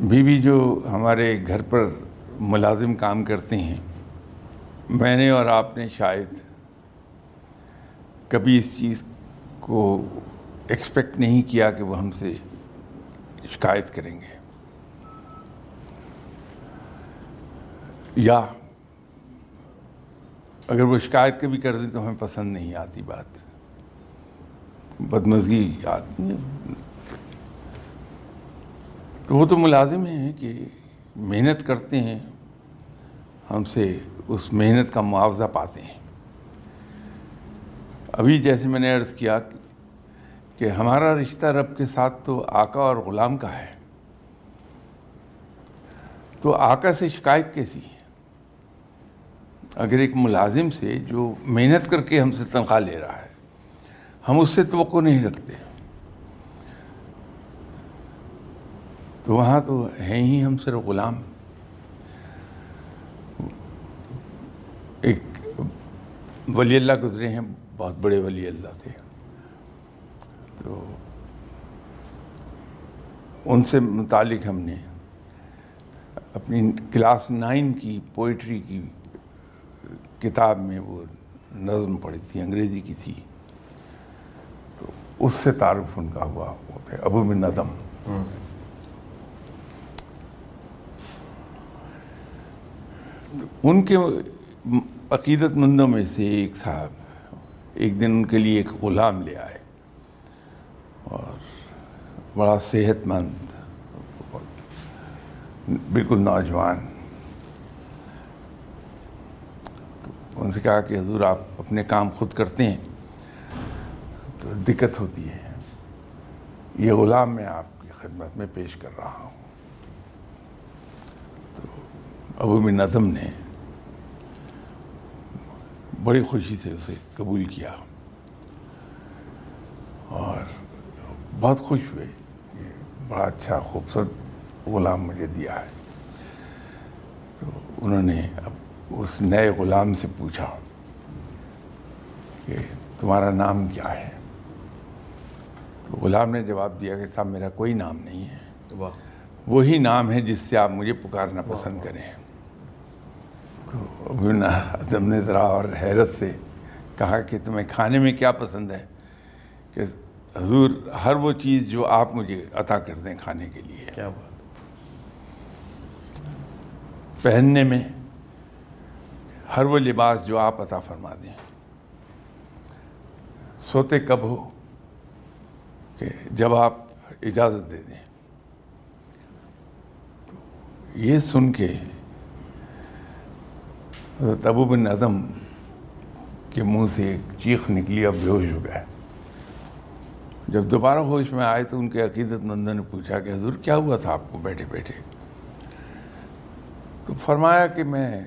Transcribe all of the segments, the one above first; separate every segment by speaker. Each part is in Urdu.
Speaker 1: بیوی جو ہمارے گھر پر ملازم کام کرتے ہیں، میں نے اور آپ نے شاید کبھی اس چیز کو ایکسپیکٹ نہیں کیا کہ وہ ہم سے شکایت کریں گے۔ یا اگر وہ شکایت کبھی کر دیں تو ہمیں پسند نہیں آتی بات۔ بدمزگی آتی ہے تو وہ تو ملازم ہیں کہ محنت کرتے ہیں، ہم سے اس محنت کا معاوضہ پاتے ہیں۔ ابھی جیسے میں نے عرض کیا کہ ہمارا رشتہ رب کے ساتھ تو آقا اور غلام کا ہے۔ تو آقا سے شکایت کیسی؟ ہے اگر ایک ملازم سے جو محنت کر کے ہم سے تنخواہ لے رہا ہے، ہم اس سے توقع نہیں رکھتے۔ تو وہاں تو ہیں ہی ہم صرف غلام۔ ایک ولی اللہ گزرے ہیں، بہت بڑے ولی اللہ تھے۔ تو ان سے متعلق ہم نے اپنی کلاس نائن کی پوئٹری کی کتاب میں وہ نظم پڑھی تھی، انگریزی کی تھی۔ تو اس سے تعارف ان کا ہوا ہوتا ہے ابو من نظم۔ ان کے عقیدت مندوں میں سے ایک صاحب ایک دن ان کے لیے ایک غلام لے آئے اور بڑا صحت مند بالکل نوجوان۔ تو ان سے کہا کہ حضور آپ اپنے کام خود کرتے ہیں۔ تو دقت ہوتی ہے۔ یہ غلام میں آپ کی خدمت میں پیش کر رہا ہوں تو ابو بن ندم نے بڑی خوشی سے اسے قبول کیا اور بہت خوش ہوئے کہ بڑا اچھا خوبصورت غلام مجھے دیا ہے۔ تو انہوں نے اب اس نئے غلام سے پوچھا کہ تمہارا نام کیا ہے؟ تو غلام نے جواب دیا کہ صاحب میرا کوئی نام نہیں ہے۔ وہی نام ہے جس سے آپ مجھے پکارنا پسند کریں۔ ادم نے ذرا اور حیرت سے کہا کہ تمہیں کھانے میں کیا پسند ہے کہ حضور ہر وہ چیز جو آپ مجھے عطا کر دیں کھانے کے لیے۔
Speaker 2: کیا بات۔
Speaker 1: پہننے میں ہر وہ لباس جو آپ عطا فرما دیں۔ سوتے کب ہو کہ جب آپ اجازت دے دیں۔ تو یہ سن کے حضرت ابو بن ادم کے منہ سے ایک چیخ نکلی، اب بے ہوش ہو گیا جب دوبارہ ہوش میں آئے تو ان کے عقیدت مندوں نے پوچھا کہ حضور، کیا ہوا تھا آپ کو بیٹھے بیٹھے؟ تو فرمایا کہ میں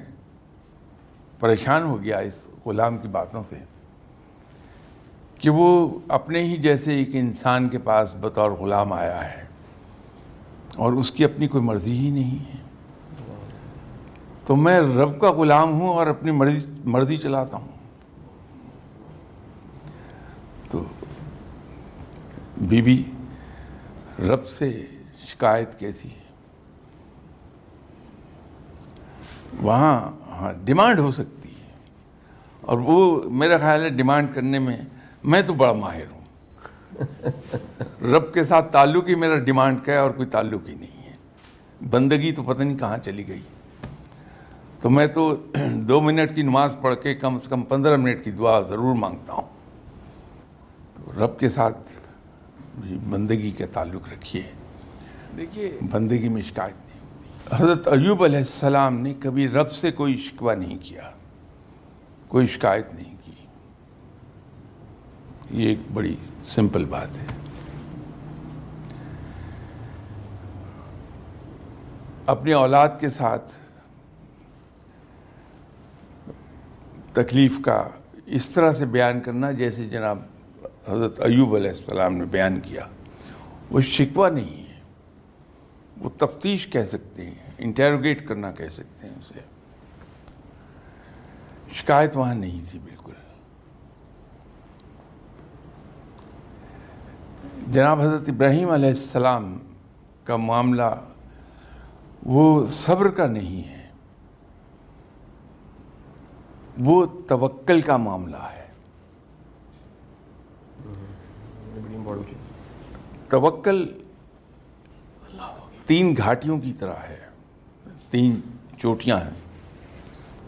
Speaker 1: پریشان ہو گیا اس غلام کی باتوں سے کہ وہ اپنے ہی جیسے ایک انسان کے پاس بطور غلام آیا ہے اور اس کی اپنی کوئی مرضی ہی نہیں ہے۔ تو میں رب کا غلام ہوں اور اپنی مرضی مرضی چلاتا ہوں۔ تو بی بی رب سے شکایت کیسی؟ ہے وہاں ہاں ڈیمانڈ ہو سکتی ہے۔ اور وہ میرا خیال ہے ڈیمانڈ کرنے میں میں تو بڑا ماہر ہوں۔ رب کے ساتھ تعلق ہی میرا ڈیمانڈ کا ہے اور کوئی تعلق ہی نہیں ہے۔ بندگی تو پتہ نہیں کہاں چلی گئی۔ تو میں تو دو منٹ کی نماز پڑھ کے کم از کم پندرہ منٹ کی دعا ضرور مانگتا ہوں۔ تو رب کے ساتھ بندگی کے تعلق رکھیے۔ دیکھیے بندگی میں شکایت نہیں ہوتی۔ حضرت ایوب علیہ السلام نے کبھی رب سے کوئی شکوہ نہیں کیا۔ کوئی شکایت نہیں کی۔ یہ ایک بڑی سمپل بات ہے۔ اپنی اولاد کے ساتھ تکلیف کا اس طرح سے بیان کرنا جیسے جناب حضرت ایوب علیہ السلام نے بیان کیا، وہ شکوہ نہیں ہے۔ وہ تفتیش کہہ سکتے ہیں انٹیروگیٹ کرنا کہہ سکتے ہیں اسے۔ شکایت وہاں نہیں تھی بالکل۔ جناب حضرت ابراہیم علیہ السلام کا معاملہ وہ صبر کا نہیں ہے۔ وہ توکل کا معاملہ ہے۔ توکل تین گھاٹیوں کی طرح ہے۔ تین چوٹیاں ہیں۔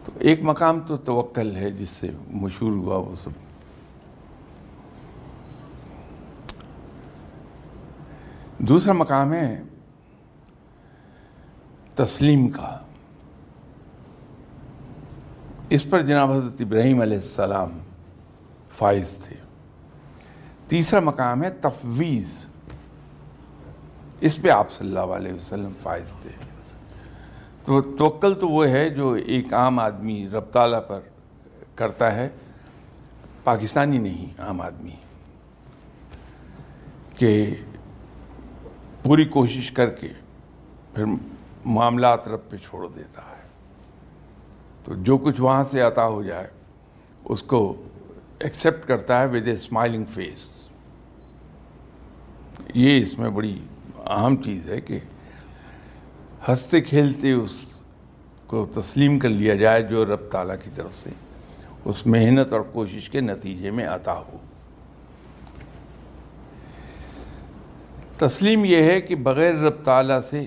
Speaker 1: تو ایک مقام تو توکل ہے جس سے مشہور ہوا وہ سب۔ دوسرا مقام ہے تسلیم کا۔ اس پر جناب حضرت ابراہیم علیہ السلام فائز تھے۔ تیسرا مقام ہے تفویض۔ اس پہ آپ صلی اللہ علیہ وسلم فائز تھے۔ تو توکل تو وہ ہے جو ایک عام آدمی رب تعالیٰ پر کرتا ہے، پاکستانی نہیں، عام آدمی۔ کہ پوری کوشش کر کے پھر معاملات رب پہ چھوڑ دیتا ہے۔ تو جو کچھ وہاں سے عطا ہو جائے، اس کو ایکسیپٹ کرتا ہے ود اے اسمائلنگ فیس یہ اس میں بڑی اہم چیز ہے کہ ہنستے کھیلتے اس کو تسلیم کر لیا جائے جو رب تعالیٰ کی طرف سے اس محنت اور کوشش کے نتیجے میں عطا ہو۔ تسلیم یہ ہے کہ بغیر رب تعالیٰ سے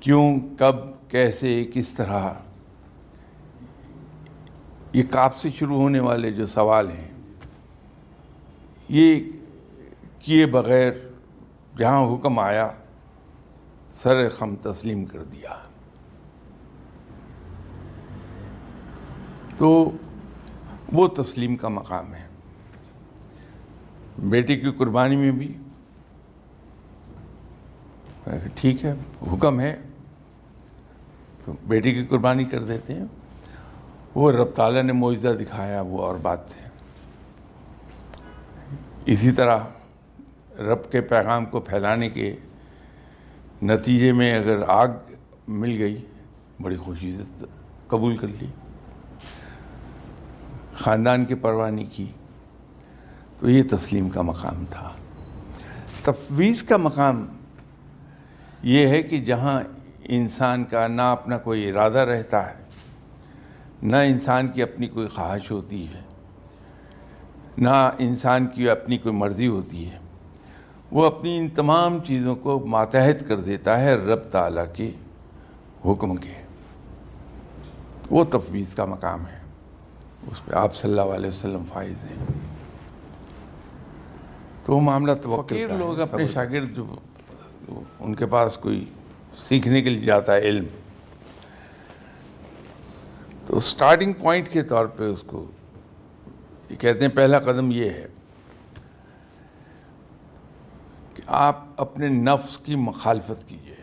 Speaker 1: کیوں، کب کیسے، کس طرح؟ یہ کاپ سے شروع ہونے والے جو سوال ہیں، یہ کیے بغیر جہاں حکم آیا، سر خم تسلیم کر دیا۔ تو وہ تسلیم کا مقام ہے۔ بیٹی کی قربانی میں بھی، ٹھیک ہے، حکم ہے۔ بیٹی کی قربانی کر دیتے ہیں۔ وہ رب تعالیٰ نے معجزہ دکھایا، وہ اور بات ہے اسی طرح رب کے پیغام کو پھیلانے کے نتیجے میں اگر آگ مل گئی، بڑی خوشی سے قبول کر لی۔ خاندان کی پروانی کی۔ تو یہ تسلیم کا مقام تھا۔ تفویض کا مقام یہ ہے کہ جہاں انسان کا نہ اپنا کوئی ارادہ رہتا ہے نہ انسان کی اپنی کوئی خواہش ہوتی ہے نہ انسان کی اپنی کوئی مرضی ہوتی ہے۔ وہ اپنی ان تمام چیزوں کو ماتحت کر دیتا ہے رب تعالیٰ کے حکم کے۔ وہ تفویض کا مقام ہے۔ اس پہ آپ صلی اللہ علیہ وسلم فائز ہیں۔ تو وہ معاملہ فقیر لوگ اپنے شاگرد جو ان کے پاس کوئی سیکھنے کے لیے جاتا ہے علم۔ تو سٹارٹنگ پوائنٹ کے طور پہ اس کو یہ کہتے ہیں پہلا قدم یہ ہے کہ آپ اپنے نفس کی مخالفت کیجیے۔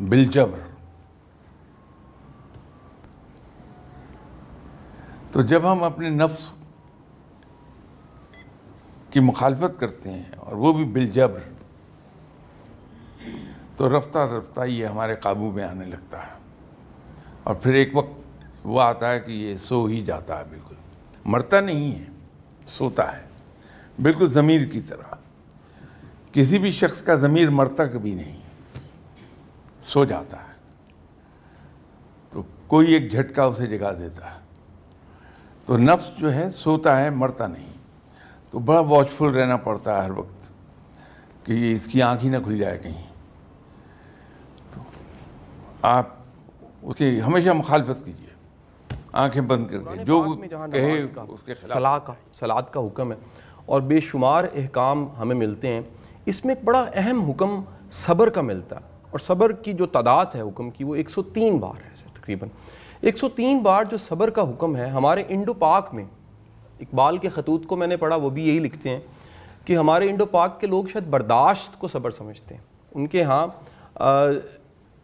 Speaker 1: بالجبر۔ تو جب ہم اپنے نفس کی مخالفت کرتے ہیں اور وہ بھی بالجبر تو رفتہ رفتہ یہ ہمارے قابو میں آنے لگتا ہے۔ اور پھر ایک وقت وہ آتا ہے کہ یہ سو ہی جاتا ہے بالکل۔ مرتا نہیں ہے، سوتا ہے۔ بالکل ضمیر کی طرح۔ کسی بھی شخص کا ضمیر مرتا کبھی نہیں۔ سو جاتا ہے۔ تو کوئی ایک جھٹکا اسے جگا دیتا ہے۔ تو نفس جو ہے، سوتا ہے، مرتا نہیں۔ تو بڑا واچفل رہنا پڑتا ہے ہر وقت کہ یہ اس کی آنکھ ہی نہ کھل جائے کہیں۔ آپ اس کی ہمیشہ مخالفت کیجیے آنکھیں بند کر کے جو کہے اس کے
Speaker 2: صلاح کا سلاد کا حکم ہے۔ اور بے شمار احکام ہمیں ملتے ہیں۔ اس میں ایک بڑا اہم حکم صبر کا ملتا ہے۔ اور صبر کی جو تعداد ہے حکم کی وہ ایک سو تین بار ہے تقریباً۔ ایک سو تین بار جو صبر کا حکم ہے ہمارے انڈو پاک میں اقبال کے خطوط کو میں نے پڑھا وہ بھی یہی لکھتے ہیں کہ ہمارے انڈو پاک کے لوگ شاید برداشت کو صبر سمجھتے ہیں۔ ان کے ہاں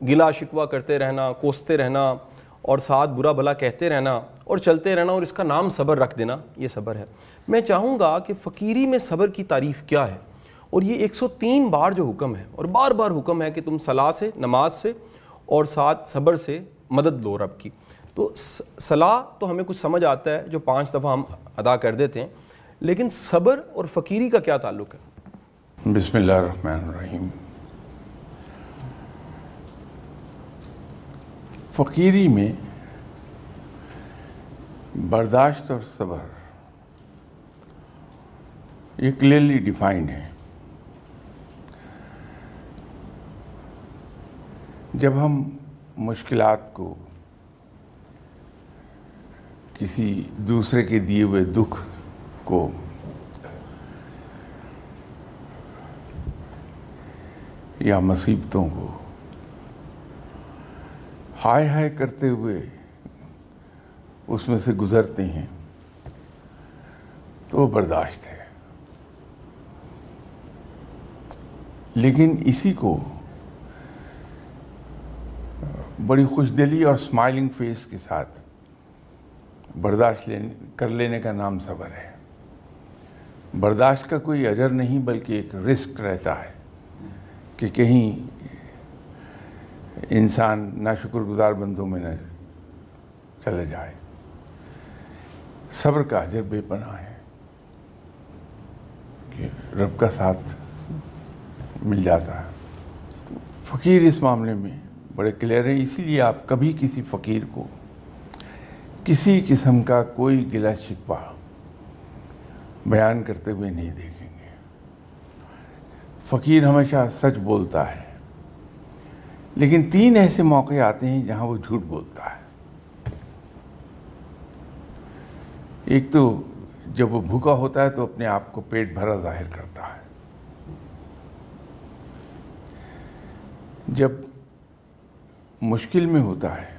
Speaker 2: گلا شکوہ کرتے رہنا، کوستے رہنا اور ساتھ برا بھلا کہتے رہنا اور چلتے رہنا اور اس کا نام صبر رکھ دینا، یہ صبر ہے۔ میں چاہوں گا کہ فقیری میں صبر کی تعریف کیا ہے؟ اور یہ ایک سو تین بار جو حکم ہے، اور بار بار حکم ہے کہ تم صلاح سے، نماز سے اور ساتھ صبر سے مدد لو رب کی۔ تو صلاح تو ہمیں کچھ سمجھ آتا ہے جو پانچ دفعہ ہم ادا کر دیتے ہیں، لیکن صبر اور فقیری کا کیا تعلق ہے؟
Speaker 1: بسم اللہ الرحمن الرحیم۔ فقیری میں برداشت اور صبر یہ کلیئرلی ڈیفائنڈ ہے۔ جب ہم مشکلات کو کسی دوسرے کے دیے ہوئے دکھ کو یا مصیبتوں کو ہائے ہائے کرتے ہوئے اس میں سے گزرتے ہیں، تو وہ برداشت ہے۔ لیکن اسی کو بڑی خوش دلی اور اسمائلنگ فیس کے ساتھ برداشت لینے کر لینے کا نام صبر ہے۔ برداشت کا کوئی اجر نہیں، بلکہ ایک رسک رہتا ہے کہ کہیں انسان ناشکر گزار بندوں میں نہ چلے جائے۔ صبر کا اجر بے پناہ ہے کہ رب کا ساتھ مل جاتا ہے۔ فقیر اس معاملے میں بڑے کلیئر ہیں، اسی لیے آپ کبھی کسی فقیر کو کسی قسم کا کوئی گلا شکوہ بیان کرتے ہوئے نہیں دیکھیں گے۔ فقیر ہمیشہ سچ بولتا ہے۔ لیکن تین ایسے موقع آتے ہیں جہاں وہ جھوٹ بولتا ہے۔ ایک تو جب وہ بھوکا ہوتا ہے تو اپنے آپ کو پیٹ بھرا ظاہر کرتا ہے۔ جب مشکل میں ہوتا ہے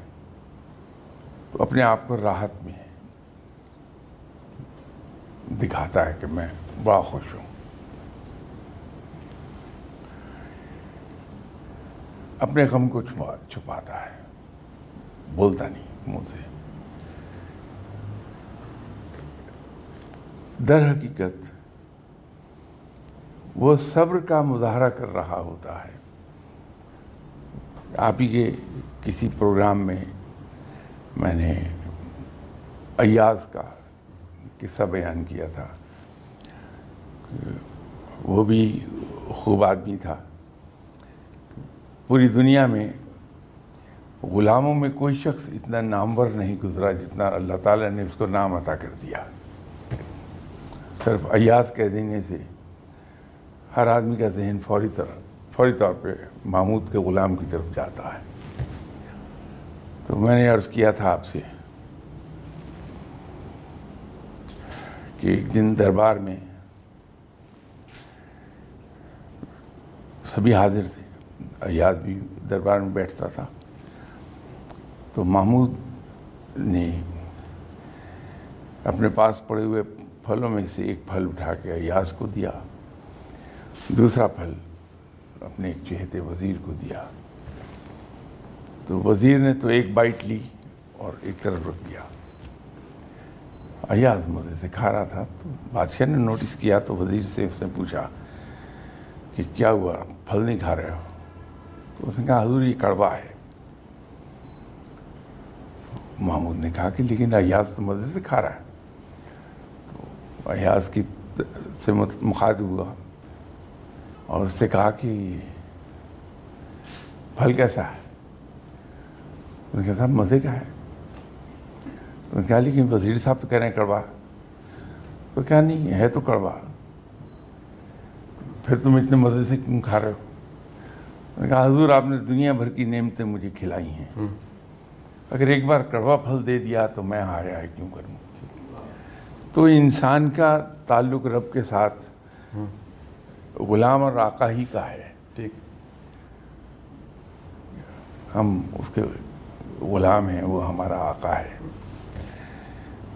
Speaker 1: تو اپنے آپ کو راحت میں دکھاتا ہے کہ میں بڑا خوش ہوں۔ اپنے غم کو چھپاتا ہے۔ بولتا نہیں، منہ سے۔ در حقیقت وہ صبر کا مظاہرہ کر رہا ہوتا ہے۔ آپ ہی کے کسی پروگرام میں میں نے ایاز کا قصہ بیان کیا تھا۔ وہ بھی خوب آدمی تھا۔ پوری دنیا میں غلاموں میں کوئی شخص اتنا نامور نہیں گزرا جتنا اللہ تعالیٰ نے اس کو نام عطا کر دیا۔ صرف ایاز کہہ دینے سے ہر آدمی کا ذہن فوری طرح فوری طور پہ محمود کے غلام کی طرف جاتا ہے۔ تو میں نے عرض کیا تھا آپ سے کہ ایک دن دربار میں سبھی حاضر تھے۔ ایاز بھی دربار میں بیٹھتا تھا۔ تو محمود نے اپنے پاس پڑے ہوئے پھلوں میں سے ایک پھل اٹھا کے ایاز کو دیا۔ دوسرا پھل اپنے ایک چہتے وزیر کو دیا۔ تو وزیر نے تو ایک بائٹ لی اور ایک طرف رکھ دیا۔ ایاز مزے سے کھا رہا تھا۔ تو بادشاہ نے نوٹس کیا تو وزیر سے اس نے پوچھا کہ کیا ہوا؟ پھل نہیں کھا رہے ہو؟ اس نے کہا، حضور، یہ کڑوا ہے. محمود نے کہا کہ لیکن ایاز تو مزے سے کھا رہا ہے۔ تو ایاز کی سے مخاطب ہوا اور اس سے کہا کہ پھل کیسا ہے؟ اس نے کہا، صاحب، مزے کا ہے۔ تو نے کہا، لیکن وزیر صاحب تو کہہ رہے ہیں کڑوا۔ تو کیا نہیں، ہے تو کڑوا۔ پھر تم اتنے مزے سے کیوں کھا رہے ہو؟ کہا حضور آپ نے دنیا بھر کی نعمتیں مجھے کھلائی ہیں۔ اگر ایک بار کڑوا پھل دے دیا تو میں ہائے ہائے کیوں کروں؟ تو انسان کا تعلق رب کے ساتھ غلام اور آقا ہی کا ہے۔ ٹھیک۔ ہم اس کے غلام ہیں وہ ہمارا آقا ہے۔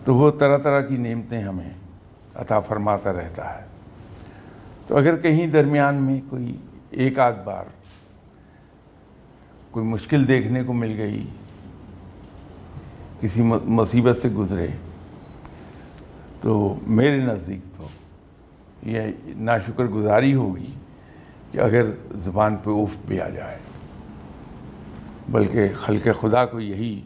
Speaker 1: تو وہ طرح طرح کی نعمتیں ہمیں عطا فرماتا رہتا ہے۔ تو اگر کہیں درمیان میں کوئی ایک آدھ بار کوئی مشکل دیکھنے کو مل گئی کسی مصیبت سے گزرے تو میرے نزدیک تو یہ ناشکر گزاری ہوگی کہ اگر زبان پہ اف بھی آ جائے۔ بلکہ خلق خدا کو یہی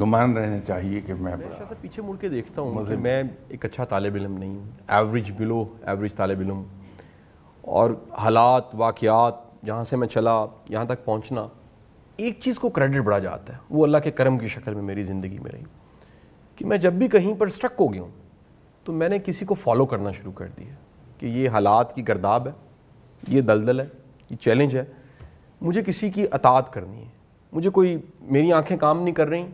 Speaker 1: گمان رہنا چاہیے کہ میں
Speaker 2: میں سے پیچھے مڑ کے دیکھتا ہوں کہ میں ایک اچھا طالب علم نہیں ہوں ایوریج بلو ایوریج طالب علم۔ اور حالات واقعات جہاں سے میں چلا یہاں تک پہنچنا ایک چیز کو کریڈٹ بڑھا جاتا ہے، وہ اللہ کے کرم کی شکل میں میری زندگی میں رہی۔ کہ میں جب بھی کہیں پر اسٹرک ہو گیا ہوں، تو میں نے کسی کو فالو کرنا شروع کر دیا کہ یہ حالات کی گرداب ہے، یہ دلدل ہے، یہ چیلنج ہے۔ مجھے کسی کی اطاعت کرنی ہے۔ مجھے کوئی میری آنکھیں کام نہیں کر رہی،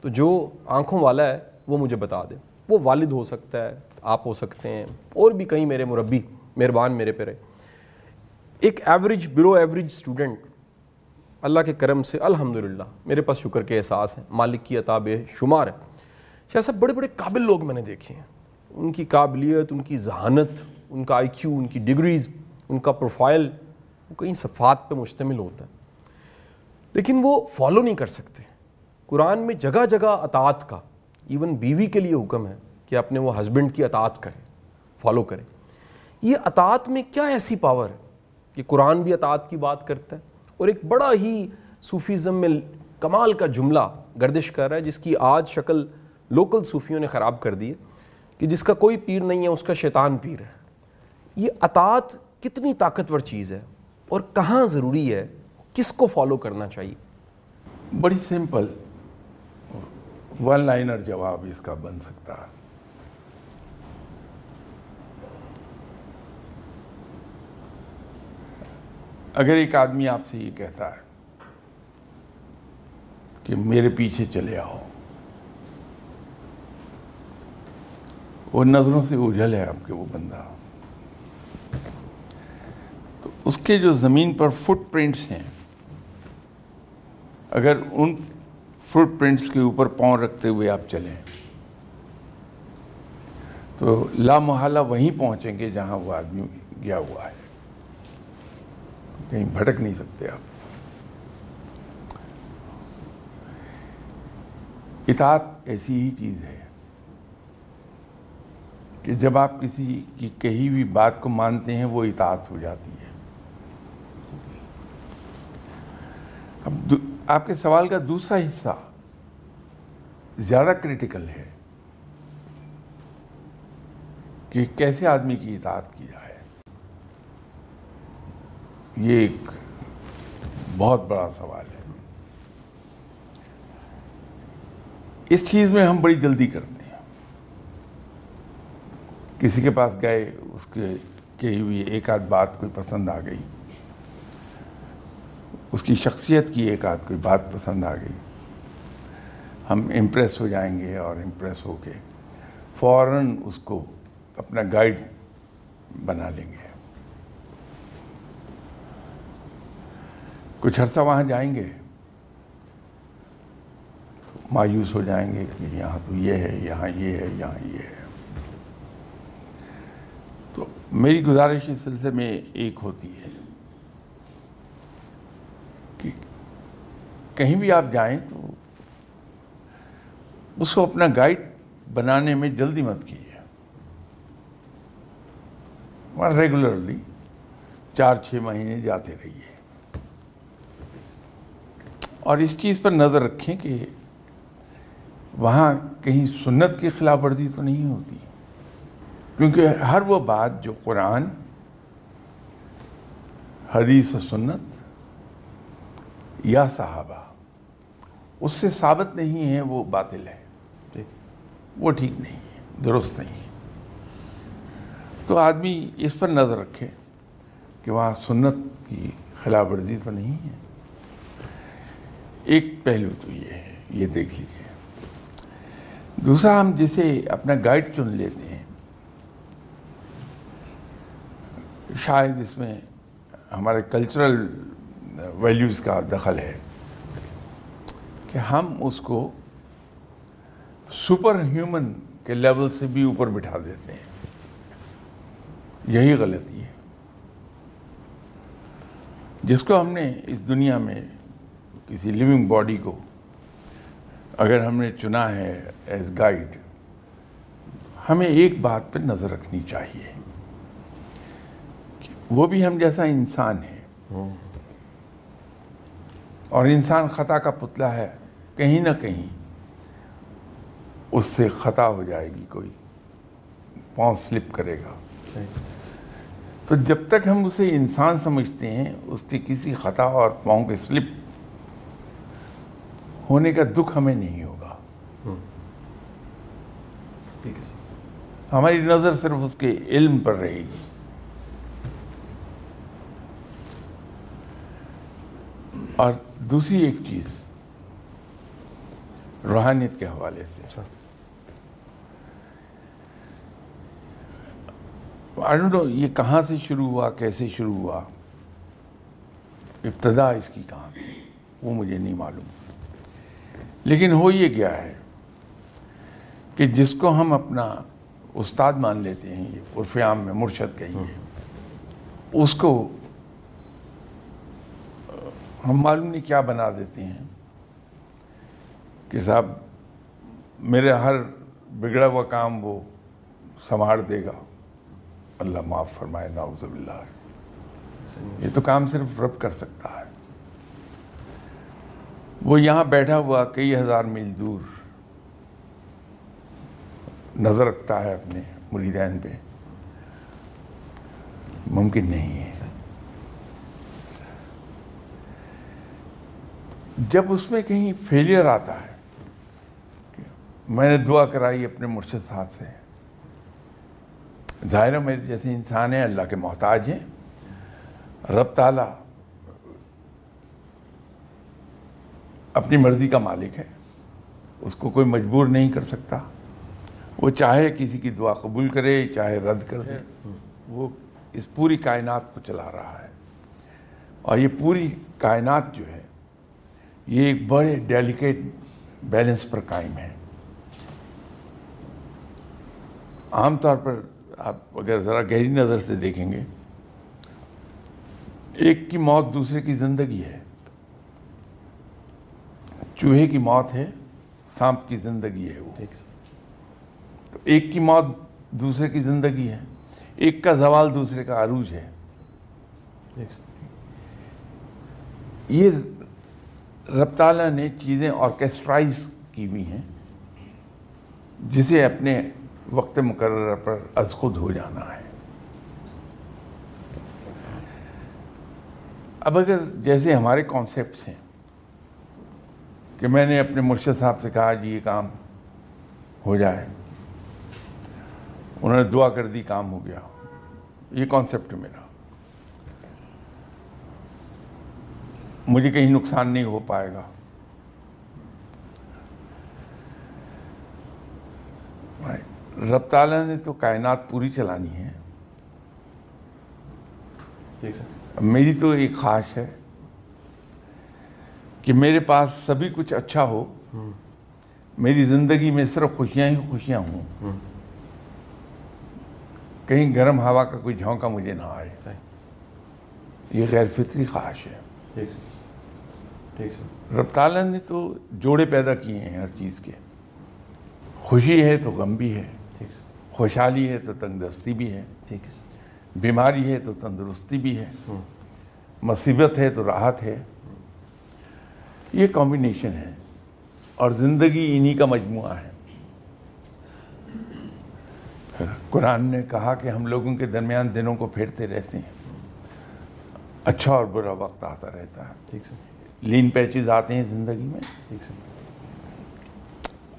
Speaker 2: تو جو آنکھوں والا ہے، وہ مجھے بتا دے۔ وہ والد ہو سکتا ہے، آپ ہو سکتے ہیں، اور بھی کہیں میرے مربی، مہربان میرے پہ رہے ایک ایوریج بلو ایوریج اسٹوڈنٹ اللہ کے کرم سے الحمدللہ میرے پاس شکر کے احساس ہے مالک کی عطا بے شمار ہے شاہ صاحب بڑے بڑے قابل لوگ میں نے دیکھے ہیں۔ ان کی قابلیت، ان کی ذہانت، ان کا آئی کیو، ان کی ڈگریز، ان کا پروفائل، وہ کئی صفات پہ مشتمل ہوتا ہے۔ لیکن وہ فالو نہیں کر سکتے۔ قرآن میں جگہ جگہ اطاعت کا، ایون بیوی کے لیے حکم ہے کہ اپنے وہ ہسبینڈ کی اطاعت کریں فالو کریں یہ اطاعت میں کیا ایسی پاور ہے کہ قرآن بھی اطاعت کی بات کرتا ہے؟ اور ایک بڑا ہی صوفیزم میں کمال کا جملہ گردش کر رہا ہے، جس کی آج شکل لوکل صوفیوں نے خراب کر دی ہے کہ جس کا کوئی پیر نہیں ہے، اس کا شیطان پیر ہے۔ یہ اطاعت کتنی طاقتور چیز ہے اور کہاں ضروری ہے؟ کس کو فالو کرنا چاہیے؟
Speaker 1: بڑی سمپل ون لائنر جواب اس کا بن سکتا ہے۔ اگر ایک آدمی آپ سے یہ کہتا ہے کہ میرے پیچھے چلے آؤ، وہ نظروں سے اجل ہے آپ کے وہ بندہ۔ تو اس کے جو زمین پر فٹ پرنٹس ہیں، اگر ان فٹ پرنٹس کے اوپر پاؤں رکھتے ہوئے آپ چلیں، تو لا محالہ وہیں پہنچیں گے جہاں وہ آدمی گیا ہوا ہے۔ کہیں بھٹک نہیں سکتے آپ۔ اطاعت ایسی ہی چیز ہے کہ جب آپ کسی کی کہی ہوئی بات کو مانتے ہیں، وہ اطاعت ہو جاتی ہے۔ اب آپ کے سوال کا دوسرا حصہ زیادہ کریٹیکل ہے کہ کیسے آدمی کی اطاعت کی جائے۔ یہ ایک بہت بڑا سوال ہے۔ اس چیز میں ہم بڑی جلدی کرتے ہیں۔ کسی کے پاس گئے، اس کے کہی ہوئی ایک آدھ بات کوئی پسند آ گئی۔ اس کی شخصیت کی ایک آدھ کوئی بات پسند آ گئی۔ ہم امپریس ہو جائیں گے اور امپریس ہو کے فوراً اس کو اپنا گائیڈ بنا لیں گے۔ کچھ عرصہ وہاں جائیں گے، مایوس ہو جائیں گے کہ یہاں تو یہ ہے، یہاں یہ ہے، یہاں یہ ہے۔ تو میری گزارش اس سلسلے میں ایک ہوتی ہے کہ کہیں بھی آپ جائیں تو اس کو اپنا گائیڈ بنانے میں جلدی مت کیجیے۔ ریگولرلی چار چھ مہینے جاتے رہیے۔ اور اس چیز پر نظر رکھیں کہ وہاں کہیں سنت کی خلاف ورزی تو نہیں ہوتی، کیونکہ ہر وہ بات جو قرآن، حدیث و سنت یا صحابہ، اس سے ثابت نہیں ہے وہ باطل ہے، وہ ٹھیک نہیں ہے، درست نہیں ہے۔ تو آدمی اس پر نظر رکھے کہ وہاں سنت کی خلاف ورزی تو نہیں ہے۔ ایک پہلو تو یہ ہے، یہ دیکھ لیجیے دوسرا، ہم جسے اپنا گائیڈ چن لیتے ہیں۔ شاید اس میں ہمارے کلچرل ویلیوز کا دخل ہے کہ ہم اس کو سپر ہیومن کے لیول سے بھی اوپر بٹھا دیتے ہیں۔ یہی غلطی ہے۔ جس کو ہم نے اس دنیا میں کسی لیونگ باڈی کو اگر ہم نے چنا ہے ایز گائیڈ ہمیں ایک بات پہ نظر رکھنی چاہیے وہ بھی ہم جیسا انسان ہے اور انسان خطا کا پتلا ہے، کہیں نہ کہیں اس سے خطا ہو جائے گی، کوئی پاؤں سلپ کرے گا۔ تو جب تک ہم اسے انسان سمجھتے ہیں، اس کی کسی خطا اور پاؤں کے سلپ ہونے کا دکھ ہمیں نہیں ہوگا۔
Speaker 2: ٹھیک ہے
Speaker 1: ہماری نظر صرف اس کے علم پر رہے گی۔ اور دوسری ایک چیز روحانیت کے حوالے سے۔ نو یہ کہاں سے شروع ہوا کیسے شروع ہوا؟ ابتدا اس کی کہاں تھی وہ مجھے نہیں معلوم۔ لیکن ہو یہ گیا ہے کہ جس کو ہم اپنا استاد مان لیتے ہیں، یہ عرف عام میں مرشد کہیں گے، اس کو ہم معلوم نہیں کیا بنا دیتے ہیں کہ صاحب میرے ہر بگڑا ہوا کام وہ سنبھال دے گا۔ اللہ معاف فرمائے، نعوذ باللہ۔ یہ تو کام صرف رب کر سکتا ہے۔ وہ یہاں بیٹھا ہوا کئی ہزار میل دور نظر رکھتا ہے اپنے مریدین پہ۔ ممکن نہیں ہے۔ جب اس میں کہیں فیلئر آتا ہے، میں نے دعا کرائی اپنے مرشد صاحب سے۔ ظاہر ہے، میرے جیسے انسان ہیں، اللہ کے محتاج ہیں۔ رب تعالیٰ اپنی مرضی کا مالک ہے۔ اس کو کوئی مجبور نہیں کر سکتا۔ وہ چاہے کسی کی دعا قبول کرے، چاہے رد کر دے۔ وہ اس پوری کائنات کو چلا رہا ہے۔ اور یہ پوری کائنات جو ہے، یہ ایک بڑے ڈیلیکیٹ بیلنس پر قائم ہے۔ عام طور پر آپ اگر ذرا گہری نظر سے دیکھیں گے، ایک کی موت دوسرے کی زندگی ہے۔ چوہے کی موت ہے سانپ کی زندگی ہے وہ۔ تو ایک کی موت دوسرے کی زندگی ہے ایک کا زوال دوسرے کا عروج ہے۔ یہ رب تعالیٰ نے چیزیں آرکیسٹرائز کی ہوئی ہیں جسے اپنے وقت مقررہ پر از خود ہو جانا ہے۔ اب اگر جیسے ہمارے کانسیپٹس ہیں کہ میں نے اپنے مرشد صاحب سے کہا جی یہ کام ہو جائے۔ انہوں نے دعا کر دی کام ہو گیا۔ یہ کانسیپٹ میرا۔ مجھے کہیں نقصان نہیں ہو پائے گا۔ رب تعالیٰ نے تو کائنات پوری چلانی ہے۔ میری تو ایک خواہش ہے۔ کہ میرے پاس سبھی کچھ اچھا ہو میری زندگی میں صرف خوشیاں ہی خوشیاں ہوں۔ کہیں گرم ہوا کا کوئی جھونکا مجھے نہ آئے۔ یہ غیر فطری خواہش ہے۔ رب تعالیٰ نے تو جوڑے پیدا کیے ہیں ہر چیز کے۔ خوشی ہے تو غم بھی ہے۔ خوشحالی ہے تو تنگ دستی بھی ہے۔ بیماری ہے تو تندرستی بھی ہے۔ مصیبت ہے تو راحت ہے۔ یہ کمبینیشن ہے اور زندگی انہی کا مجموعہ ہے۔ قرآن نے کہا کہ ہم لوگوں کے درمیان دنوں کو پھیرتے رہتے ہیں۔ اچھا اور برا وقت آتا رہتا ہے۔
Speaker 2: ٹھیک سر۔
Speaker 1: لین پیچز آتے ہیں زندگی میں۔
Speaker 2: ٹھیک سر۔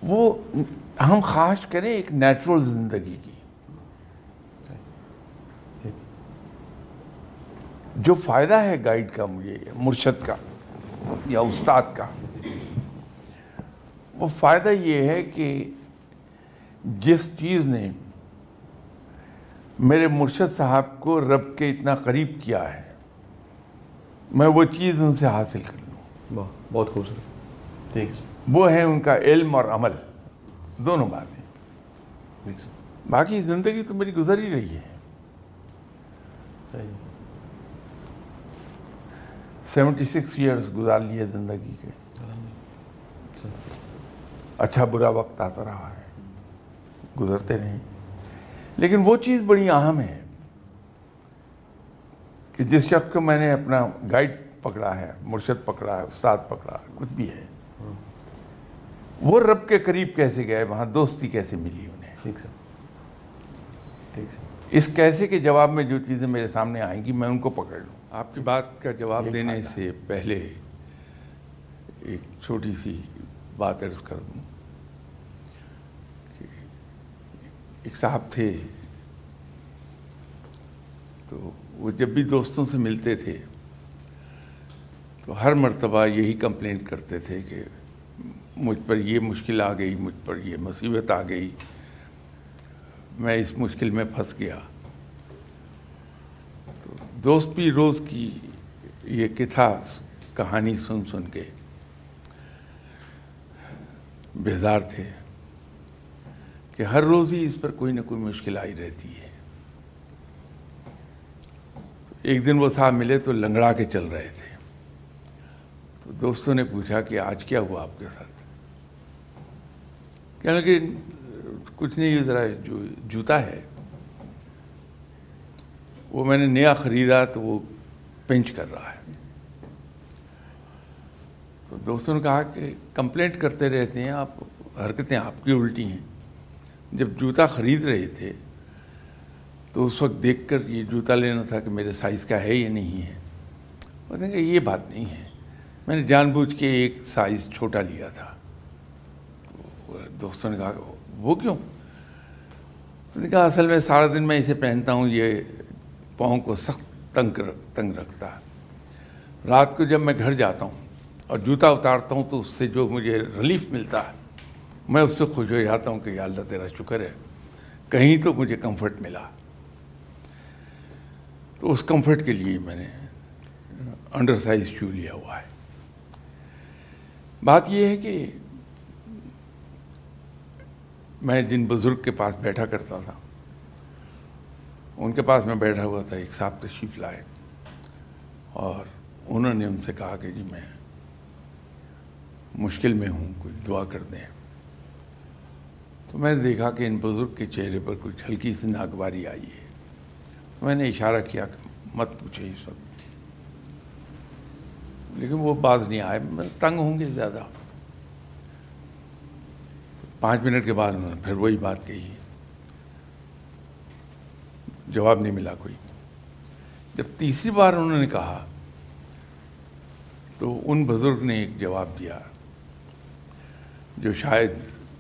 Speaker 1: وہ ہم خواہش کریں ایک نیچرل زندگی کی۔ جو فائدہ ہے گائیڈ کا مجھے مرشد کا۔ یا استاد کا۔ وہ فائدہ یہ ہے کہ جس چیز نے میرے مرشد صاحب کو رب کے اتنا قریب کیا ہے میں وہ چیز ان سے حاصل کر لوں۔
Speaker 2: بہت خوبصورت۔ ٹھیک
Speaker 1: وہ ہے ان کا علم اور عمل۔ دونوں باتیں۔ باقی زندگی تو میری گزر ہی رہی ہے۔
Speaker 2: صحیح۔
Speaker 1: سیونٹی سکس ایئرس گزار لیے زندگی کے۔ اچھا برا وقت آتا رہا ہے۔ گزرتے رہیں لیکن وہ چیز بڑی اہم ہے کہ جس شخص کو میں نے اپنا گائیڈ پکڑا ہے مرشد پکڑا ہے استاد پکڑا ہے کچھ بھی ہے۔ وہ رب کے قریب کیسے گئے؟ وہاں دوستی کیسے ملی انہیں؟
Speaker 2: ٹھیک سر۔ ٹھیک سر۔
Speaker 1: اس کیسے کے جواب میں جو چیزیں میرے سامنے آئیں گی میں ان کو پکڑ لوں۔ آپ کی بات کا جواب دینے سے پہلے ایک چھوٹی سی بات عرض کر دوں کہ ایک صاحب تھے تو وہ جب بھی دوستوں سے ملتے تھے تو ہر مرتبہ یہی کمپلین کرتے تھے کہ مجھ پر یہ مشکل آ گئی مجھ پر یہ مصیبت آ گئی میں اس مشکل میں پھنس گیا۔ دوست بھی روز کی یہ کتھا کہانی سن سن کے بیزار تھے کہ ہر روز ہی اس پر کوئی نہ کوئی مشکل آئی رہتی ہے۔ ایک دن وہ صاحب ملے تو لنگڑا کے چل رہے تھے۔ تو دوستوں نے پوچھا کہ آج کیا ہوا آپ کے ساتھ؟ کہنے کہ کچھ نہیں، یہ ذرا جو جوتا ہے وہ میں نے نیا خریدا تو وہ پنچ کر رہا ہے۔ تو دوستوں نے کہا کہ کمپلینٹ کرتے رہتے ہیں، آپ حرکتیں آپ کی الٹی ہیں۔ جب جوتا خرید رہے تھے تو اس وقت دیکھ کر یہ جوتا لینا تھا کہ میرے سائز کا ہے یا نہیں ہے۔ نے کہا یہ بات نہیں ہے۔ میں نے جان بوجھ کے ایک سائز چھوٹا لیا تھا۔ تو دوستوں نے کہا وہ کیوں؟ نے کہا اصل میں سارا دن میں اسے پہنتا ہوں، یہ پاؤں کو سخت تنگ تنگ رکھتا ہے۔ رات کو جب میں گھر جاتا ہوں اور جوتا اتارتا ہوں تو اس سے جو مجھے ریلیف ملتا ہے، میں اس سے خوش ہو جاتا ہوں کہ یا اللہ تیرا شکر ہے۔ کہیں تو مجھے کمفرٹ ملا۔ تو اس کمفرٹ کے لیے میں نے انڈر سائز شو لیا ہوا ہے۔ بات یہ ہے کہ میں جن بزرگ کے پاس بیٹھا کرتا تھا ان کے پاس میں بیٹھا ہوا تھا، ایک صاحب تشریف لائے اور انہوں نے ان سے کہا کہ جی میں مشکل میں ہوں، کوئی دعا کر دیں۔ تو میں نے دیکھا کہ ان بزرگ کے چہرے پر کچھ ہلکی سی ناگواری آئی ہے۔ میں نے اشارہ کیا کہ مت پوچھے اس وقت۔ لیکن وہ باز نہیں آئے، میں تنگ ہوں گے زیادہ۔ پانچ منٹ کے بعد انہوں نے پھر وہی بات کہی۔ جواب نہیں ملا کوئی۔ جب تیسری بار انہوں نے کہا، تو ان بزرگ نے ایک جواب دیا، جو شاید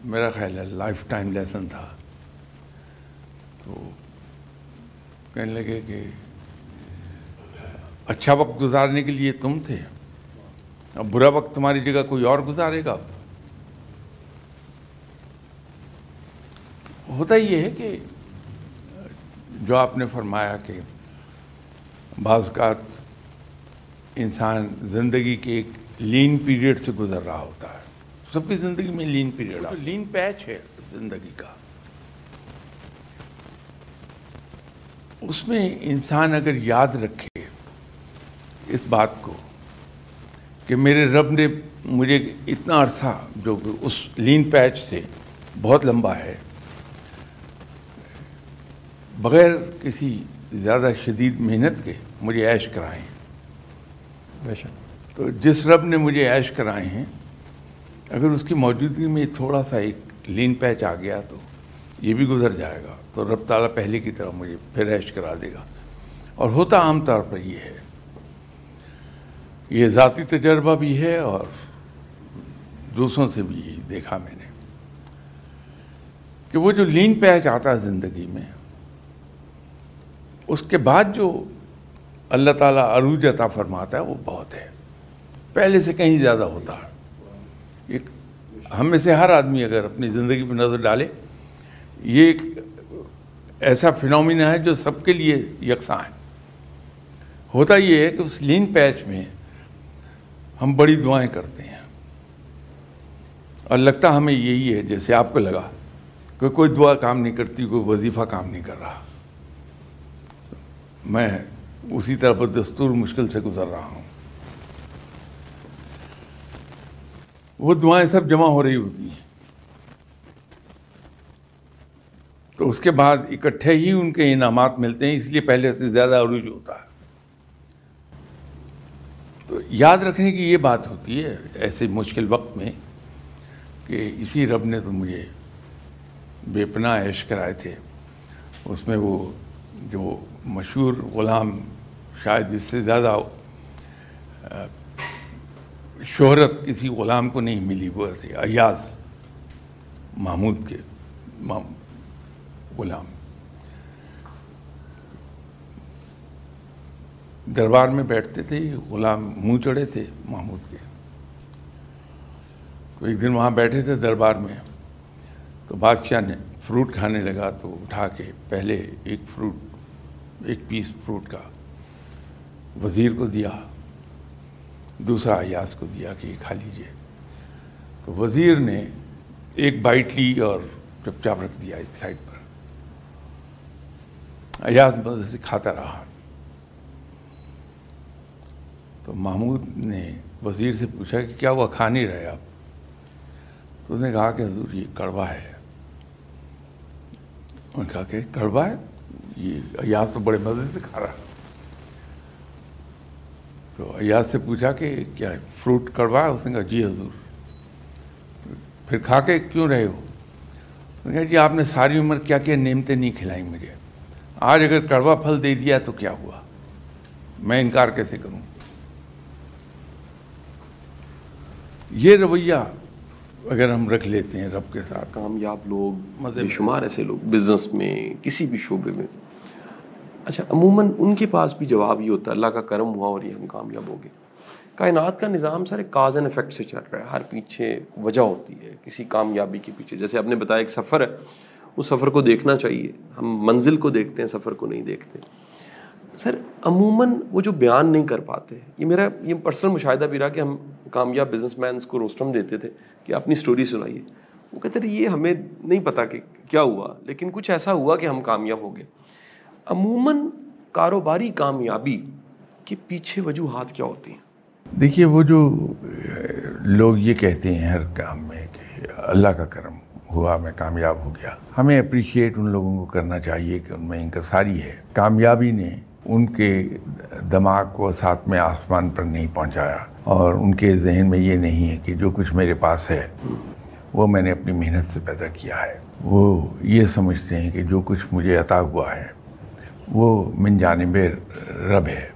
Speaker 1: میرا خیال ہے لائف ٹائم لیسن تھا۔ تو کہنے لگے کہ اچھا وقت گزارنے کے لیے تم تھے، اب برا وقت تمہاری جگہ کوئی اور گزارے گا۔ ہوتا یہ ہے کہ جو آپ نے فرمایا کہ بعض اوقات انسان زندگی کے ایک لین پیریڈ سے گزر رہا ہوتا ہے۔ سب کی زندگی میں لین پیریڈ لین پیچ ہے زندگی کا۔ اس میں انسان اگر یاد رکھے اس بات کو کہ میرے رب نے مجھے اتنا عرصہ جو اس لین پیچ سے بہت لمبا ہے بغیر کسی زیادہ شدید محنت کے مجھے عیش کرائے ہیں تو جس رب نے مجھے عیش کرائے ہیں اگر اس کی موجودگی میں تھوڑا سا ایک لین پیچ آ گیا تو یہ بھی گزر جائے گا۔ تو رب تعالیٰ پہلے کی طرح مجھے پھر عیش کرا دے گا۔ اور ہوتا عام طور پر یہ ہے یہ ذاتی تجربہ بھی ہے اور دوسروں سے بھی دیکھا میں نے کہ وہ جو لین پیچ آتا ہے زندگی میں اس کے بعد جو اللہ تعالیٰ عروج عطا فرماتا ہے وہ بہت ہے۔ پہلے سے کہیں زیادہ ہوتا ہے۔ ایک ہم میں سے ہر آدمی اگر اپنی زندگی پہ نظر ڈالے، یہ ایک ایسا فنومینا ہے جو سب کے لیے یکساں ہے۔ ہوتا یہ ہے کہ اس لین پیچ میں ہم بڑی دعائیں کرتے ہیں۔ اور لگتا ہمیں یہی ہے جیسے آپ کو لگا کہ کوئی دعا کام نہیں کرتی، کوئی وظیفہ کام نہیں کر رہا۔ میں اسی طرح پر دستور مشکل سے گزر رہا ہوں۔ وہ دعائیں سب جمع ہو رہی ہوتی ہیں۔ تو اس کے بعد اکٹھے ہی ان کے انعامات ملتے ہیں، اس لیے پہلے سے زیادہ عروج ہوتا ہے۔ تو یاد رکھنے کی یہ بات ہوتی ہے ایسے مشکل وقت میں کہ اسی رب نے تو مجھے بے پناہ عیش کرائے تھے۔ اس میں وہ جو مشہور غلام شاید اس سے زیادہ شہرت کسی غلام کو نہیں ملی، وہ تھے ایاز محمود کے غلام۔ دربار میں بیٹھتے تھے، غلام منہ چڑھے تھے محمود کے۔ تو ایک دن وہاں بیٹھے تھے دربار میں، تو بادشاہ نے فروٹ کھانے لگا تو اٹھا کے پہلے ایک فروٹ ایک پیس فروٹ کا وزیر کو دیا، دوسرا ایاز کو دیا کہ یہ کھا لیجیے۔ تو وزیر نے ایک بائٹ لی اور چپ چاپ رکھ دیا اس سائڈ پر۔ ایاز مزے سے کھاتا رہا۔ تو محمود نے وزیر سے پوچھا کہ کیا وہ کھا نہیں رہے آپ؟ تو اس نے کہا کہ حضور یہ کڑوا ہے۔ انہوں نے کہا کہ کڑوا ہے؟ یہ ایاز تو بڑے مزے سے کھا رہا تو ایاز سے پوچھا کہ کیا فروٹ کڑوا؟ ہے اس نے کہا جی حضور۔ پھر کھا کے کیوں رہے ہو؟ کہا جی آپ نے ساری عمر کیا کیا نعمتیں نہیں کھلائیں مجھے۔ آج اگر کڑوا پھل دے دیا تو کیا ہوا؟ میں انکار کیسے کروں؟ یہ رویہ اگر ہم رکھ لیتے ہیں رب کے ساتھ۔
Speaker 3: کامیاب لوگ بے شمار ایسے لوگ بزنس میں کسی بھی شعبے میں اچھا عموماً ان کے پاس بھی جواب یہ ہوتا ہے، اللہ کا کرم ہوا اور یہ ہم کامیاب ہو گئے۔ کائنات کا نظام سارے کاز اینڈ افیکٹ سے چل رہا ہے، ہر پیچھے وجہ ہوتی ہے، کسی کامیابی کے پیچھے۔ جیسے آپ نے بتایا ایک سفر ہے، اس سفر کو دیکھنا چاہیے۔ ہم منزل کو دیکھتے ہیں، سفر کو نہیں دیکھتے۔ سر، عموماً وہ جو بیان نہیں کر پاتے، یہ میرا، یہ پرسنل مشاہدہ بھی رہا کہ ہم کامیاب بزنس مینس کو روسٹم دیتے تھے کہ اپنی اسٹوری سنائیے۔ وہ کہتے تھے، یہ ہمیں نہیں پتا کہ کیا ہوا، لیکن کچھ ایسا ہوا کہ ہم کامیاب ہو گئے۔ عموماً کاروباری کامیابی کے پیچھے وجوہات کیا ہوتی ہیں؟
Speaker 1: دیکھیے، وہ جو لوگ یہ کہتے ہیں ہر کام میں کہ اللہ کا کرم ہوا، میں کامیاب ہو گیا۔ ہمیں اپریشیٹ ان لوگوں کو کرنا چاہیے کہ ان میں انکساری ہے۔ کامیابی نے ان کے دماغ کو ساتھ میں آسمان پر نہیں پہنچایا۔ اور ان کے ذہن میں یہ نہیں ہے کہ جو کچھ میرے پاس ہے، وہ میں نے اپنی محنت سے پیدا کیا ہے۔ وہ یہ سمجھتے ہیں کہ جو کچھ مجھے عطا ہوا ہے وہ من جانب رب ہے۔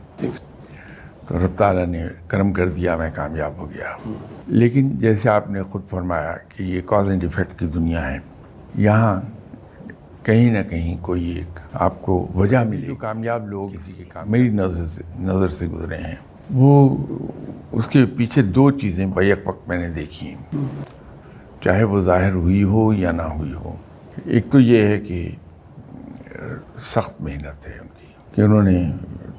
Speaker 1: تو رب تعالیٰ نے کرم کر دیا میں کامیاب ہو گیا۔ لیکن جیسے آپ نے خود فرمایا کہ یہ کاز اینڈ افیکٹ کی دنیا ہے یہاں کہیں نہ کہیں کوئی ایک آپ کو وجہ ملی جو کامیاب لوگ کسی کے کام میری نظر سے نظر سے گزرے ہیں۔ وہ اس کے پیچھے دو چیزیں بیک وقت میں نے دیکھی ہیں۔ چاہے وہ ظاہر ہوئی ہو یا نہ ہوئی ہو۔ ایک تو یہ ہے کہ سخت محنت ہے ان کی کہ انہوں نے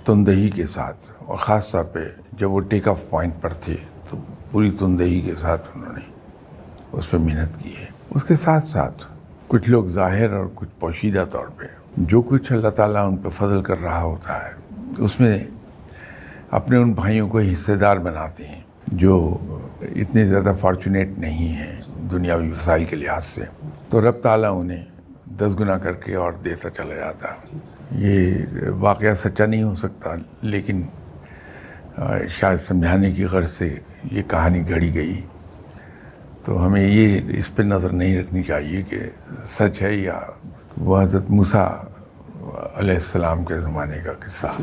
Speaker 1: تندہی کے ساتھ اور خاص طور پہ جب وہ ٹیک آف پوائنٹ پر تھے تو پوری تندہی کے ساتھ انہوں نے اس پہ محنت کی ہے۔ اس کے ساتھ ساتھ کچھ لوگ ظاہر اور کچھ پوشیدہ طور پہ جو کچھ اللہ تعالیٰ ان پہ فضل کر رہا ہوتا ہے، اس میں اپنے ان بھائیوں کو حصے دار بناتے ہیں جو اتنے زیادہ فارچونیٹ نہیں ہیں دنیاوی وسائل کے لحاظ سے۔ تو رب تعالیٰ انہیں دس گنا کر کے اور دیتا چلا جاتا۔ یہ واقعہ سچا نہیں ہو سکتا، لیکن شاید سمجھانے کی غرض سے یہ کہانی گھڑی گئی۔ تو ہمیں یہ اس پہ نظر نہیں رکھنی چاہیے کہ سچ ہے یا وہ حضرت موسیٰ علیہ السلام کے زمانے کا قصہ۔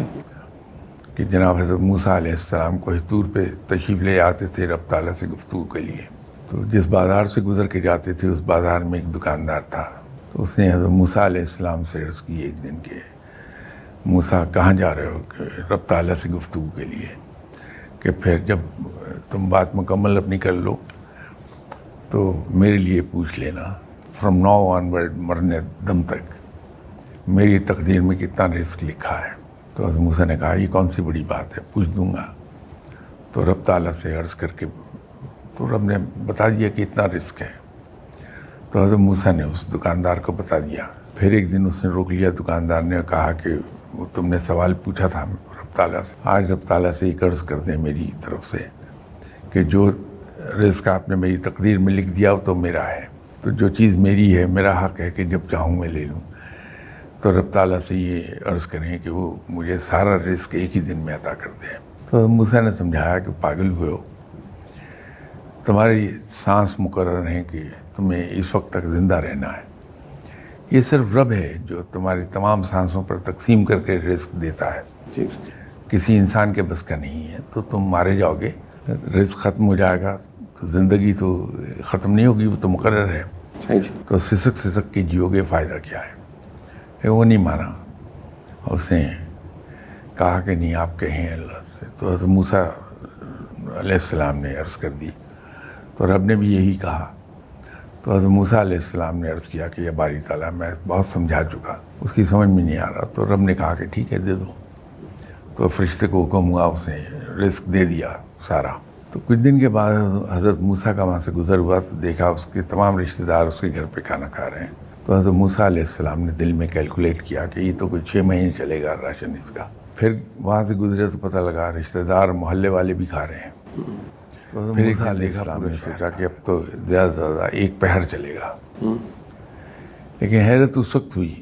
Speaker 1: کہ جناب حضرت موسیٰ علیہ السلام کو حضور پہ تشریف لے آتے تھے رب تعالیٰ سے گفتگو کے لیے۔ تو جس بازار سے گزر کے جاتے تھے، اس بازار میں ایک دکاندار تھا۔ تو اس نے حضرت موسیٰ علیہ السلام سے عرض کی ایک دن کے موسیٰ کہاں جا رہے ہو کہ رب تعالیٰ سے گفتگو کے لیے کہ پھر جب تم بات مکمل اپنی کر لو تو میرے لیے پوچھ لینا فرام ناؤ آن ورڈ مرنے دم تک میری تقدیر میں کتنا رسک لکھا ہے۔ تو حضرت موسیٰ نے کہا، یہ کون سی بڑی بات ہے؟ پوچھ دوں گا۔ تو رب تعالیٰ سے عرض کر کے تو رب نے بتا دیا کہ اتنا رسک ہے۔ تو حضرت موسیٰ نے اس دکاندار کو بتا دیا۔ پھر ایک دن اس نے روک لیا دکاندار نے کہا کہ وہ تم نے سوال پوچھا تھا رب تعالیٰ سے۔ آج رب تعالیٰ سے یہ عرض کر دیں میری طرف سے کہ جو رزق آپ نے میری تقدیر میں لکھ دیا وہ تو میرا ہے۔ تو جو چیز میری ہے، میرا حق ہے کہ جب چاہوں میں لے لوں۔ تو رب تعالیٰ سے یہ عرض کریں کہ وہ مجھے سارا رزق ایک ہی دن میں عطا کر دیں تو موسیٰ نے سمجھایا کہ پاگل ہوئے ہو۔ تمہاری سانس مقرر ہے کہ تمہیں اس وقت تک زندہ رہنا ہے۔ یہ صرف رب ہے جو تمہاری تمام سانسوں پر تقسیم کر کے رزق دیتا ہے۔ کسی انسان کے بس کا نہیں ہے۔ تو تم مارے جاؤ گے۔ رزق ختم ہو جائے گا۔ تو زندگی تو ختم نہیں ہوگی وہ تو مقرر ہے۔
Speaker 3: جی۔
Speaker 1: تو سسک سسک کے جیو گے فائدہ کیا ہے؟ وہ نہیں مانا۔ اس نے کہا کہ نہیں آپ کہیں اللہ سے۔ تو حضرت موسیٰ علیہ السلام نے عرض کر دی۔ تو رب نے بھی یہی کہا۔ تو حضرت موسیٰ علیہ السلام نے عرض کیا کہ یہ باری تعالیٰ میں بہت سمجھا چکا، اس کی سمجھ میں نہیں آ رہا۔ تو رب نے کہا کہ ٹھیک ہے، دے دو۔ تو فرشتے کو حکم ہوا، اس نے رزق دے دیا سارا۔ تو کچھ دن کے بعد حضرت موسیٰ کا وہاں سے گزر ہوا، تو دیکھا اس کے تمام رشتہ دار اس کے گھر پہ کھانا کھا رہے ہیں۔ تو حضرت موسیٰ علیہ السلام نے دل میں کیلکولیٹ کیا کہ یہ تو کوئی چھ مہینے چلے گا راشن اس کا۔ پھر وہاں سے گزرے تو پتہ لگا رشتہ دار محلے والے بھی کھا رہے ہیں۔ پھر ایک سال دیکھا نے سوچا کہ اب تو زیادہ سے زیادہ ایک پہر چلے گا۔ لیکن حیرت اس وقت ہوئی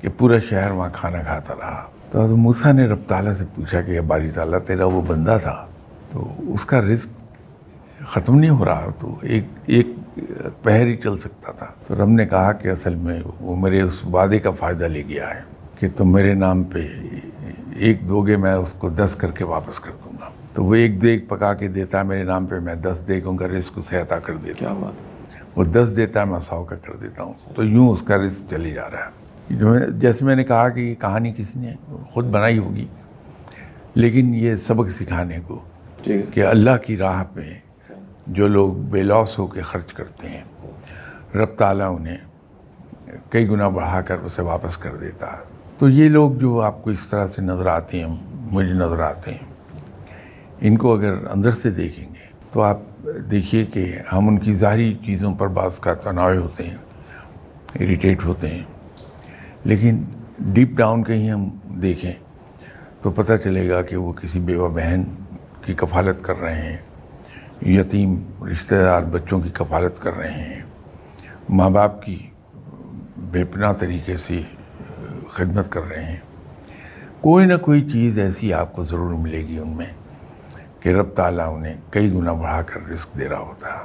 Speaker 1: کہ پورا شہر وہاں کھانا کھاتا رہا۔ تو حضرت موسیٰ نے رب تعالیٰ سے پوچھا کہ یہ باری تعالیٰ تیرا وہ بندہ تھا؟ تو اس کا رزق ختم نہیں ہو رہا تو ایک ایک پہر ہی چل سکتا تھا۔ تو رب نے کہا کہ اصل میں وہ میرے اس وعدے کا فائدہ لے گیا ہے کہ تم میرے نام پہ ایک دو گے میں اس کو دس کر کے واپس کر دوں تو وہ ایک دیگ پکا کے دیتا ہے میرے نام پہ میں دس دیگوں کا رزق اسے عطا کر دیتا
Speaker 3: کیا
Speaker 1: ہوں
Speaker 3: بات؟
Speaker 1: وہ دس دیتا ہے میں سو کا کر دیتا ہوں۔ تو یوں اس کا رزق چلے جا رہا ہے۔ جو میں جیسے میں نے کہا کہ یہ کہانی کسی نے خود بنائی ہوگی لیکن یہ سبق سکھانے کو کہ اللہ کی راہ پہ جو لوگ بے لوس ہو کے خرچ کرتے ہیں رب تعالیٰ انہیں کئی گنا بڑھا کر اسے واپس کر دیتا ہے۔ تو یہ لوگ جو آپ کو اس طرح سے نظر آتے ہیں مجھے نظر آتے ہیں ان کو اگر اندر سے دیکھیں گے تو آپ دیکھیے کہ ہم ان کی ظاہری چیزوں پر بعض کا تناؤ ہوتے ہیں اریٹیٹ ہوتے ہیں۔ لیکن ڈیپ ڈاؤن کہیں ہم دیکھیں تو پتہ چلے گا کہ وہ کسی بیوہ بہن کی کفالت کر رہے ہیں، یتیم رشتہ دار بچوں کی کفالت کر رہے ہیں۔ ماں باپ کی بے پناہ طریقے سے خدمت کر رہے ہیں۔ کوئی نہ کوئی چیز ایسی آپ کو ضرور ملے گی ان میں۔ کہ رب تعالیٰ انہیں کئی گنا بڑھا کر رزق دے رہا ہوتا ہے۔